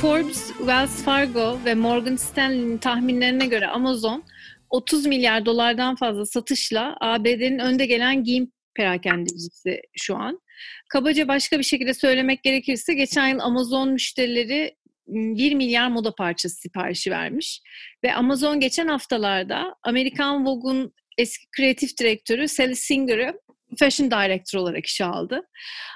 Forbes, Wells Fargo ve Morgan Stanley'nin tahminlerine göre Amazon 30 milyar dolardan fazla satışla ABD'nin önde gelen giyim perakendecisi şu an. Kabaca başka bir şekilde söylemek gerekirse geçen yıl Amazon müşterileri 1 milyar moda parçası siparişi vermiş. Ve Amazon geçen haftalarda Amerikan Vogue'un eski kreatif direktörü Sally Singer'ı fashion director olarak işe aldı.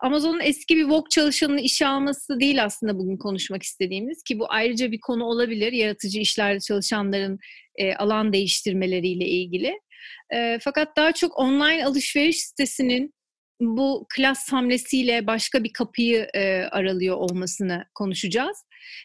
Amazon'un eski bir Vogue çalışanını işe alması değil aslında bugün konuşmak istediğimiz ki bu ayrıca bir konu olabilir. Yaratıcı işlerde çalışanların e, alan değiştirmeleriyle ilgili. E, fakat daha çok online alışveriş sitesinin bu klas hamlesiyle başka bir kapıyı e, aralıyor olmasını konuşacağız.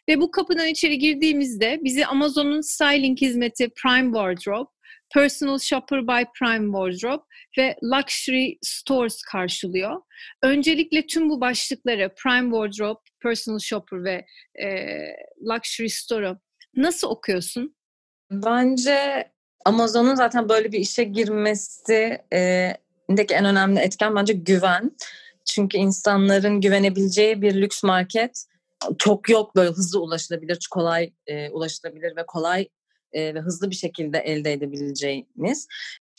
Ve bu kapıdan içeri girdiğimizde bizi Amazon'un styling hizmeti Prime Wardrobe, Personal Shopper by Prime Wardrobe ve Luxury Stores karşılıyor. Öncelikle tüm bu başlıkları Prime Wardrobe, Personal Shopper ve e, Luxury Store'u nasıl okuyorsun? Bence Amazon'un zaten böyle bir işe girmesi e, en önemli etken bence güven. Çünkü insanların güvenebileceği bir lüks market çok yok böyle hızlı ulaşılabilir, kolay e, ulaşılabilir ve kolay e, ve hızlı bir şekilde elde edebileceğiniz.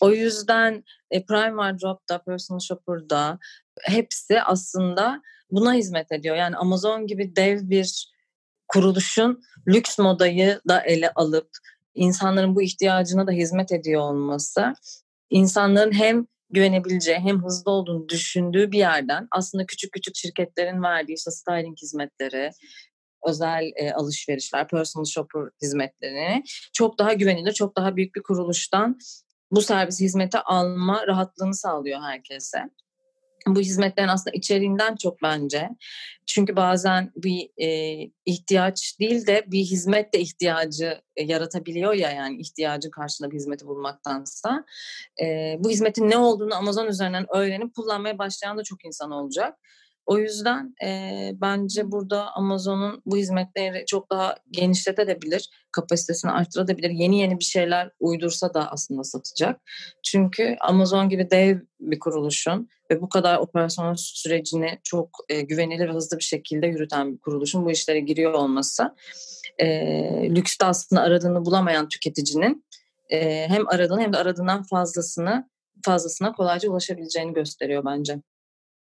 O yüzden e, Prime Wardrobe'da, Personal Shopper'da hepsi aslında buna hizmet ediyor. Yani Amazon gibi dev bir kuruluşun lüks modayı da ele alıp insanların bu ihtiyacına da hizmet ediyor olması insanların hem güvenebileceği hem hızlı olduğunu düşündüğü bir yerden aslında küçük küçük şirketlerin verdiği işte styling hizmetleri, özel e, alışverişler, personal shopper hizmetlerini çok daha güvenilir, çok daha büyük bir kuruluştan bu servis hizmeti alma rahatlığını sağlıyor herkese bu hizmetlerin aslında içeriğinden çok bence. Çünkü bazen bir e, ihtiyaç değil de bir hizmet de ihtiyacı e, yaratabiliyor ya yani ihtiyacın karşılığında bir hizmeti bulmaktansa. E, bu hizmetin ne olduğunu Amazon üzerinden öğrenip kullanmaya başlayan da çok insan olacak. O yüzden e, bence burada Amazon'un bu hizmetleri çok daha genişletebilir, kapasitesini arttırabilir, yeni yeni bir şeyler uydursa da aslında satacak. Çünkü Amazon gibi dev bir kuruluşun ve bu kadar operasyon sürecini çok e, güvenilir ve hızlı bir şekilde yürüten bir kuruluşun bu işlere giriyor olması e, lükste aslında aradığını bulamayan tüketicinin e, hem aradığını hem de aradığından fazlasını fazlasına kolayca ulaşabileceğini gösteriyor bence.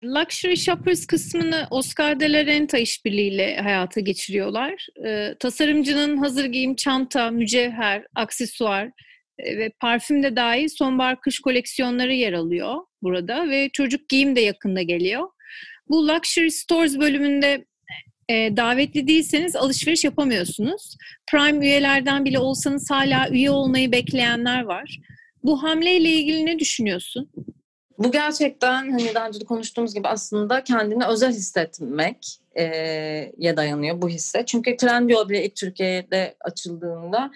Luxury Shoppers kısmını Oscar de la Renta işbirliğiyle hayata geçiriyorlar. Ee, tasarımcının hazır giyim, çanta, mücevher, aksesuar e, ve parfüm de dahil sonbahar kış koleksiyonları yer alıyor burada ve çocuk giyim de yakında geliyor. Bu Luxury Stores bölümünde e, davetli değilseniz alışveriş yapamıyorsunuz. Prime üyelerden bile olsanız hala üye olmayı bekleyenler var. Bu hamleyle ilgili ne düşünüyorsun? Bu gerçekten hani daha önce de konuştuğumuz gibi aslında kendini özel hissetmek e, ya dayanıyor bu hisse. Çünkü Trendyol bile ilk Türkiye'de açıldığında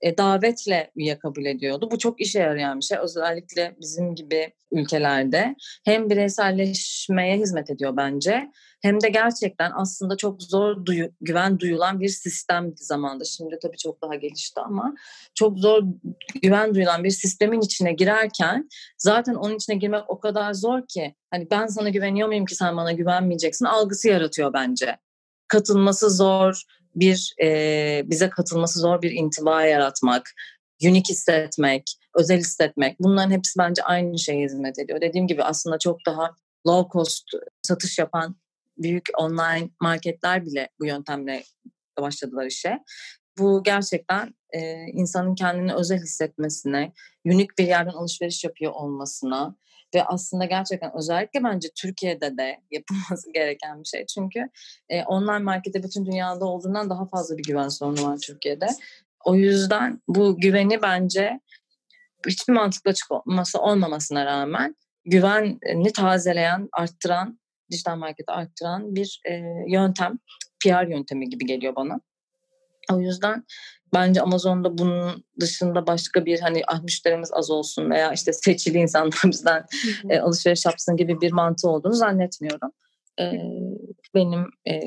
e, davetle üye kabul ediyordu. Bu çok işe yarayan bir şey. Özellikle bizim gibi ülkelerde hem bireyselleşmeye hizmet ediyor bence hem de gerçekten aslında çok zor duyu, güven duyulan bir sistem zamanda. Şimdi tabii çok daha gelişti ama çok zor güven duyulan bir sistemin içine girerken zaten onun içine girmek o kadar zor ki hani ben sana güveniyor muyum ki sen bana güvenmeyeceksin algısı yaratıyor bence. Katılması zor, bir e, bize katılması zor bir intiba yaratmak, unik hissetmek, özel hissetmek bunların hepsi bence aynı şeye hizmet ediyor. Dediğim gibi aslında çok daha low cost satış yapan büyük online marketler bile bu yöntemle başladılar işe. Bu gerçekten e, insanın kendini özel hissetmesine, unik bir yerden alışveriş yapıyor olmasına, ve aslında gerçekten özellikle bence Türkiye'de de yapılması gereken bir şey. Çünkü e, online markette bütün dünyada olduğundan daha fazla bir güven sorunu var Türkiye'de. O yüzden bu güveni bence hiçbir mantıklı açıklaması olmamasına rağmen güveni tazeleyen, arttıran, dijital marketi arttıran bir e, yöntem, PR yöntemi gibi geliyor bana. O yüzden bence Amazon'da bunun dışında başka bir hani ah müşterimiz az olsun veya işte seçili insanlar bizden e, alışveriş yapsın gibi bir mantığı olduğunu zannetmiyorum. E, benim e,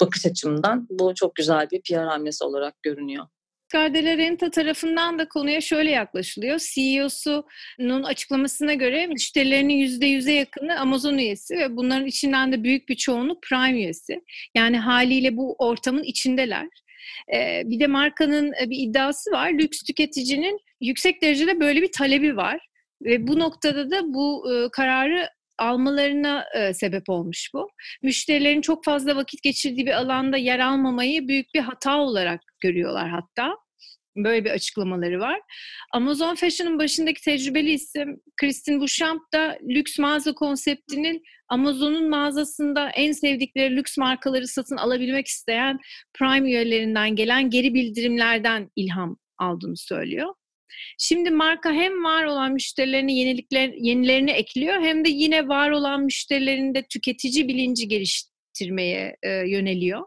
bakış açımdan bu çok güzel bir PR hamlesi olarak görünüyor. Oscar de la Renta tarafından da konuya şöyle yaklaşılıyor. CEO'sunun açıklamasına göre müşterilerinin %100'e yakını Amazon üyesi ve bunların içinden de büyük bir çoğunluk Prime üyesi. Yani haliyle bu ortamın içindeler. Bir de markanın bir iddiası var. Lüks tüketicinin yüksek derecede böyle bir talebi var. Ve bu noktada da bu kararı almalarına sebep olmuş bu. Müşterilerin çok fazla vakit geçirdiği bir alanda yer almamayı büyük bir hata olarak görüyorlar hatta. Böyle bir açıklamaları var. Amazon Fashion'ın başındaki tecrübeli isim Kristin Bouchamp da lüks mağaza konseptinin Amazon'un mağazasında en sevdikleri lüks markaları satın alabilmek isteyen Prime üyelerinden gelen geri bildirimlerden ilham aldığını söylüyor. Şimdi marka hem var olan müşterilerine yenilikler, yenilerini ekliyor hem de yine var olan müşterilerinde tüketici bilinci geliştirmeye e, yöneliyor.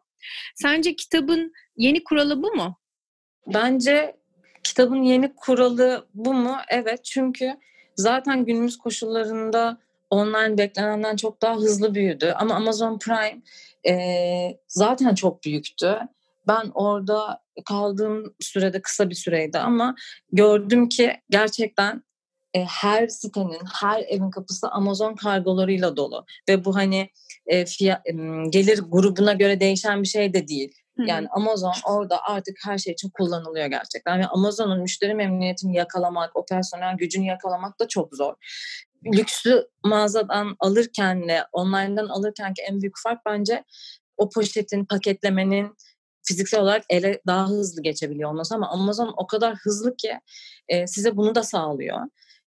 Sence kitabın yeni kuralı bu mu? Bence kitabın yeni kuralı bu mu? Evet çünkü zaten günümüz koşullarında online beklenenden çok daha hızlı büyüdü. Ama Amazon Prime e, zaten çok büyüktü. Ben orada kaldığım sürede kısa bir süreydi ama gördüm ki gerçekten e, her sitenin, her evin kapısı Amazon kargolarıyla dolu. Ve bu hani e, fiyat, e, gelir grubuna göre değişen bir şey de değil. Yani Amazon orada artık her şey için kullanılıyor gerçekten. Ve Amazon'un müşteri memnuniyetini yakalamak, o personel gücünü yakalamak da çok zor. Lüksü mağazadan alırkenle, online'dan alırkenki en büyük fark bence o poşetin, paketlemenin, fiziksel olarak ele daha hızlı geçebiliyor olması ama Amazon o kadar hızlı ki e, size bunu da sağlıyor.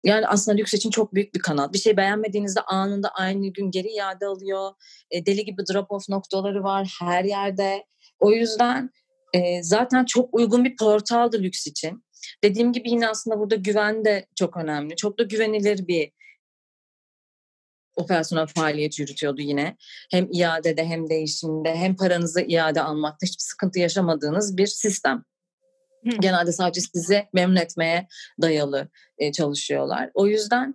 Yani aslında lüks için çok büyük bir kanal. Bir şey beğenmediğinizde anında aynı gün geri iade alıyor. E, deli gibi drop-off noktaları var her yerde. O yüzden e, zaten çok uygun bir portaldı lüks için. Dediğim gibi yine aslında burada güven de çok önemli. Çok da güvenilir bir operasyonel faaliyet yürütüyordu yine. Hem iadede hem değişimde hem paranızı iade almakta hiçbir sıkıntı yaşamadığınız bir sistem. Hı. Genelde sadece sizi memnun etmeye dayalı e, çalışıyorlar. O yüzden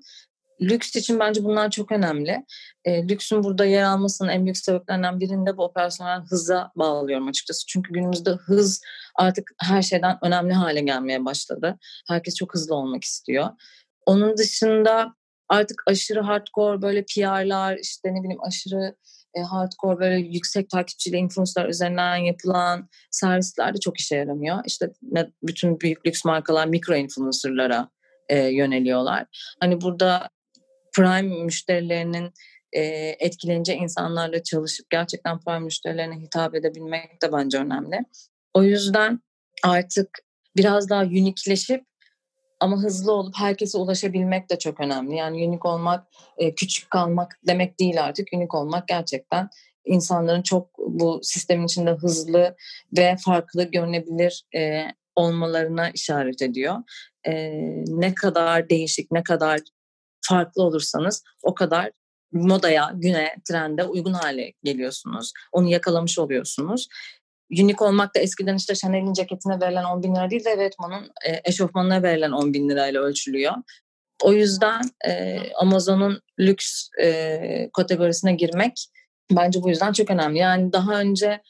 lüks için bence bunlar çok önemli. E, lüksün burada yer almasının en büyük sebeplerinden birinde bu operasyonel hıza bağlıyorum açıkçası. Çünkü günümüzde hız artık her şeyden önemli hale gelmeye başladı. Herkes çok hızlı olmak istiyor. Onun dışında artık aşırı hardcore böyle PR'lar işte ne bileyim aşırı e, hardcore böyle yüksek takipçili influencer üzerinden yapılan servisler de çok işe yaramıyor. İşte bütün büyük lüks markalar mikro influencerlara e, yöneliyorlar. Hani burada prime müşterilerinin e, etkileneceği insanlarla çalışıp gerçekten prime müşterilerine hitap edebilmek de bence önemli. O yüzden artık biraz daha unikleşip ama hızlı olup herkese ulaşabilmek de çok önemli. Yani unik olmak, küçük kalmak demek değil artık. Unik olmak gerçekten insanların çok bu sistemin içinde hızlı ve farklı görünebilir olmalarına işaret ediyor. Ne kadar değişik, ne kadar farklı olursanız o kadar modaya, güne, trende uygun hale geliyorsunuz. Onu yakalamış oluyorsunuz unique olmak da eskiden işte Chanel'in ceketine verilen 10 bin lira değil de Redmon'un e, eşofmanına verilen 10 bin lirayla ölçülüyor. O yüzden e, Amazon'un lüks e, kategorisine girmek bence bu yüzden çok önemli. Yani daha önce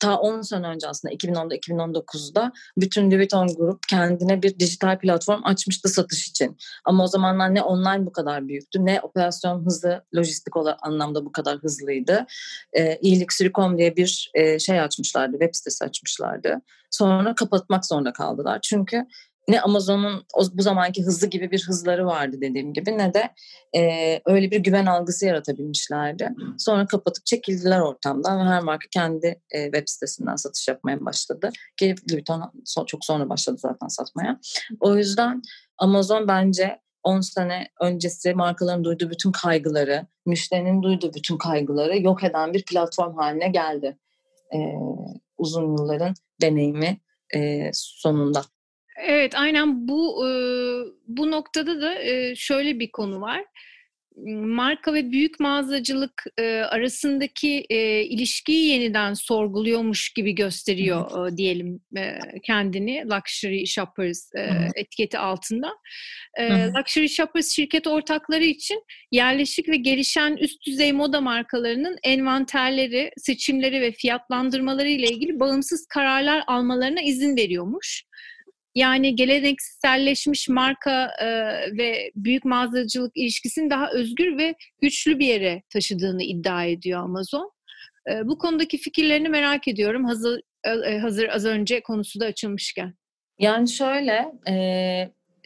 ta 10 sene önce aslında 2010'da 2019'da bütün Louis Vuitton Grup kendine bir dijital platform açmıştı satış için. Ama o zamanlar ne online bu kadar büyüktü ne operasyon hızı lojistik olarak anlamda bu kadar hızlıydı. E, iyilik.com diye bir e, şey açmışlardı, web sitesi açmışlardı. Sonra kapatmak zorunda kaldılar. Çünkü ne Amazon'un bu zamanki hızı gibi bir hızları vardı dediğim gibi ne de e, öyle bir güven algısı yaratabilmişlerdi. Sonra kapatıp çekildiler ortamdan ve her marka kendi e, web sitesinden satış yapmaya başladı. Ki Louis çok sonra başladı zaten satmaya. O yüzden Amazon bence 10 sene öncesi markaların duyduğu bütün kaygıları, müşterinin duyduğu bütün kaygıları yok eden bir platform haline geldi. Ee, uzun yılların deneyimi e, sonunda. Evet, aynen bu bu noktada da şöyle bir konu var. Marka ve büyük mağazacılık arasındaki ilişkiyi yeniden sorguluyormuş gibi gösteriyor diyelim kendini Luxury Shoppers etiketi altında. Luxury Shoppers şirket ortakları için yerleşik ve gelişen üst düzey moda markalarının envanterleri, seçimleri ve fiyatlandırmaları ile ilgili bağımsız kararlar almalarına izin veriyormuş. Yani gelenekselleşmiş marka e, ve büyük mağazacılık ilişkisini daha özgür ve güçlü bir yere taşıdığını iddia ediyor Amazon. E, bu konudaki fikirlerini merak ediyorum. Hazır, e, hazır az önce konusu da açılmışken. Yani şöyle, e,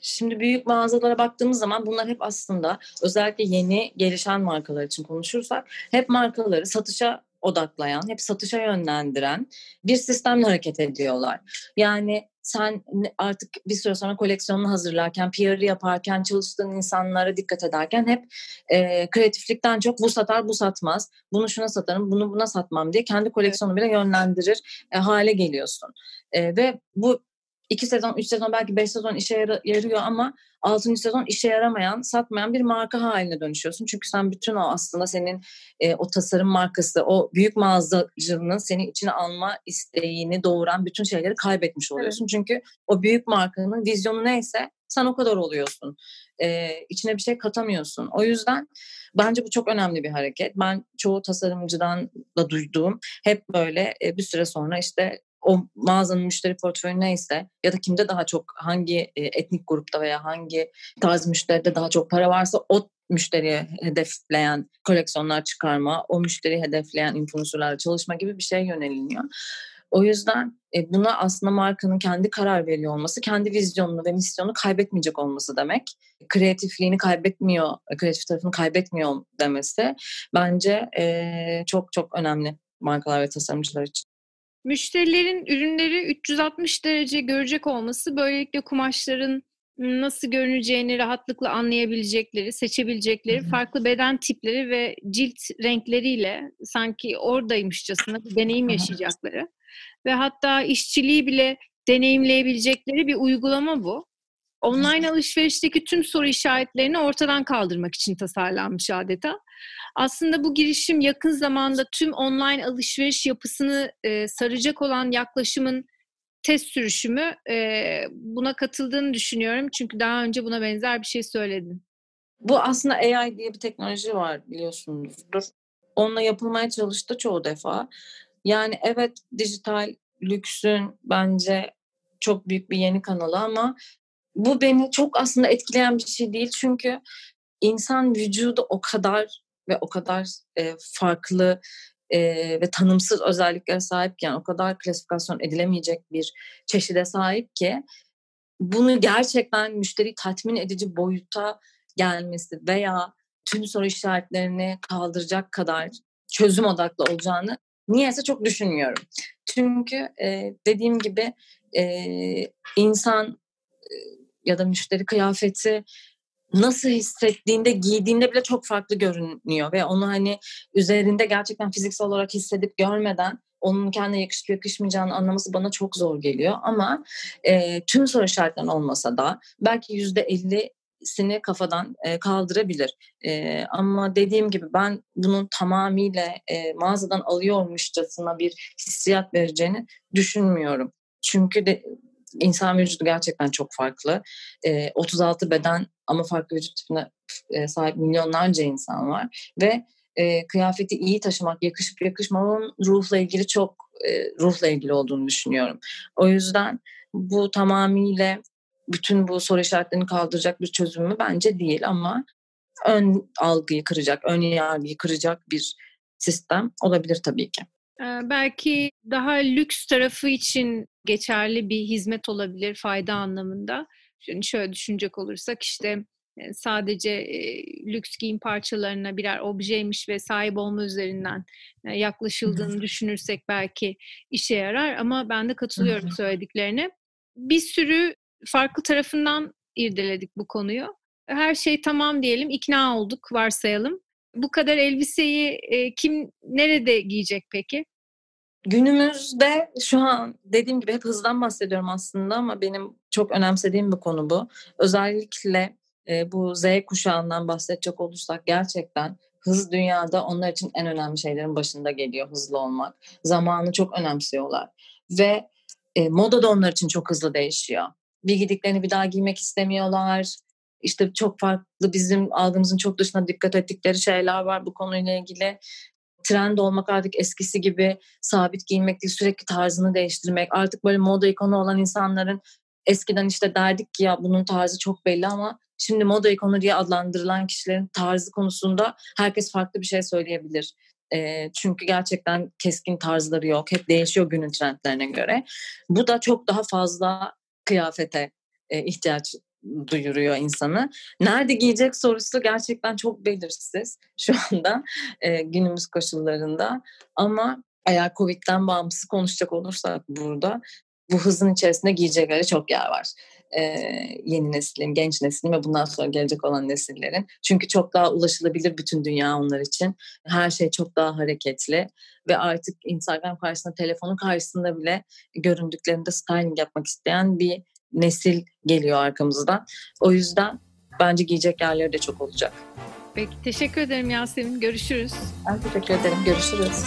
şimdi büyük mağazalara baktığımız zaman bunlar hep aslında özellikle yeni gelişen markalar için konuşursak hep markaları satışa odaklayan, hep satışa yönlendiren bir sistemle hareket ediyorlar. Yani sen artık bir süre sonra koleksiyonunu hazırlarken, PR'ı yaparken, çalıştığın insanlara dikkat ederken hep e, kreatiflikten çok bu satar, bu satmaz, bunu şuna satarım, bunu buna satmam diye kendi koleksiyonu bile yönlendirir e, hale geliyorsun. E, ve bu iki sezon, üç sezon, belki beş sezon işe yarıyor ama altıncı sezon işe yaramayan, satmayan bir marka haline dönüşüyorsun. Çünkü sen bütün o aslında senin e, o tasarım markası, o büyük mağazacılığının seni içine alma isteğini doğuran bütün şeyleri kaybetmiş oluyorsun. Evet. Çünkü o büyük markanın vizyonu neyse sen o kadar oluyorsun. Ee, içine bir şey katamıyorsun. O yüzden bence bu çok önemli bir hareket. Ben çoğu tasarımcıdan da duyduğum hep böyle e, bir süre sonra işte o mağazanın müşteri portföyü neyse ya da kimde daha çok hangi e, etnik grupta veya hangi tarz müşteride daha çok para varsa o müşteriye hedefleyen koleksiyonlar çıkarma, o müşteriyi hedefleyen influencerlarla çalışma gibi bir şey yöneliniyor. O yüzden e, buna aslında markanın kendi karar veriyor olması, kendi vizyonunu ve misyonunu kaybetmeyecek olması demek. Kreatifliğini kaybetmiyor, kreatif tarafını kaybetmiyor demesi bence e, çok çok önemli markalar ve tasarımcılar için. Müşterilerin ürünleri 360 derece görecek olması böylelikle kumaşların nasıl görüneceğini rahatlıkla anlayabilecekleri, seçebilecekleri farklı beden tipleri ve cilt renkleriyle sanki oradaymışçasına bir deneyim yaşayacakları ve hatta işçiliği bile deneyimleyebilecekleri bir uygulama bu. Online alışverişteki tüm soru işaretlerini ortadan kaldırmak için tasarlanmış adeta. Aslında bu girişim yakın zamanda tüm online alışveriş yapısını e, saracak olan yaklaşımın test sürüşümü e, buna katıldığını düşünüyorum. Çünkü daha önce buna benzer bir şey söyledin. Bu aslında AI diye bir teknoloji var biliyorsunuzdur. Onunla yapılmaya çalıştı çoğu defa. Yani evet dijital lüksün bence çok büyük bir yeni kanalı ama bu beni çok aslında etkileyen bir şey değil. Çünkü insan vücudu o kadar ve o kadar e, farklı e, ve tanımsız özelliklere sahipken o kadar klasifikasyon edilemeyecek bir çeşide sahip ki bunu gerçekten müşteri tatmin edici boyuta gelmesi veya tüm soru işaretlerini kaldıracak kadar çözüm odaklı olacağını niyeyse çok düşünmüyorum. Çünkü e, dediğim gibi e, insan e, ya da müşteri kıyafeti nasıl hissettiğinde, giydiğinde bile çok farklı görünüyor ve onu hani üzerinde gerçekten fiziksel olarak hissedip görmeden onun kendine yakışıp yakışmayacağını anlaması bana çok zor geliyor. Ama e, tüm soru işaretlerin olmasa da belki yüzde elli sini kafadan kaldırabilir. Ama dediğim gibi ben bunun tamamıyla mağazadan alıyormuşçasına bir hissiyat vereceğini düşünmüyorum. Çünkü de insan vücudu gerçekten çok farklı. E, 36 beden ama farklı vücut tipine sahip milyonlarca insan var ve e, kıyafeti iyi taşımak, yakışıp yakışmamanın ruhla ilgili çok e, ruhla ilgili olduğunu düşünüyorum. O yüzden bu tamamıyla bütün bu soru işaretlerini kaldıracak bir çözümü bence değil ama ön algıyı kıracak, ön yargıyı kıracak bir sistem olabilir tabii ki. Belki daha lüks tarafı için geçerli bir hizmet olabilir fayda anlamında. Şimdi şöyle düşünecek olursak işte sadece lüks giyim parçalarına birer objeymiş ve sahip olma üzerinden yaklaşıldığını düşünürsek belki işe yarar ama ben de katılıyorum söylediklerine. Bir sürü farklı tarafından irdeledik bu konuyu. Her şey tamam diyelim, ikna olduk varsayalım. Bu kadar elbiseyi e, kim nerede giyecek peki? Günümüzde şu an dediğim gibi hep hızdan bahsediyorum aslında ama benim çok önemsediğim bir konu bu. Özellikle e, bu Z kuşağından bahsedecek olursak gerçekten hız dünyada onlar için en önemli şeylerin başında geliyor hızlı olmak. Zamanı çok önemsiyorlar ve e, moda da onlar için çok hızlı değişiyor. Bir gidiklerini bir daha giymek istemiyorlar. İşte çok farklı bizim algımızın çok dışına dikkat ettikleri şeyler var bu konuyla ilgili trend olmak artık eskisi gibi sabit giyinmek değil sürekli tarzını değiştirmek artık böyle moda ikonu olan insanların eskiden işte derdik ki ya bunun tarzı çok belli ama şimdi moda ikonu diye adlandırılan kişilerin tarzı konusunda herkes farklı bir şey söyleyebilir. E, çünkü gerçekten keskin tarzları yok. Hep değişiyor günün trendlerine göre. Bu da çok daha fazla kıyafete e, ihtiyaç duyuruyor insanı. Nerede giyecek sorusu gerçekten çok belirsiz şu anda e, günümüz koşullarında. Ama eğer Covid'den bağımsız konuşacak olursak burada bu hızın içerisinde giyecekleri çok yer var. Ee, yeni neslin, genç neslin ve bundan sonra gelecek olan nesillerin. Çünkü çok daha ulaşılabilir bütün dünya onlar için. Her şey çok daha hareketli ve artık Instagram karşısında, telefonun karşısında bile göründüklerinde styling yapmak isteyen bir nesil geliyor arkamızdan. O yüzden bence giyecek yerleri de çok olacak. Peki teşekkür ederim Yasemin. Görüşürüz. Ben teşekkür ederim. Görüşürüz.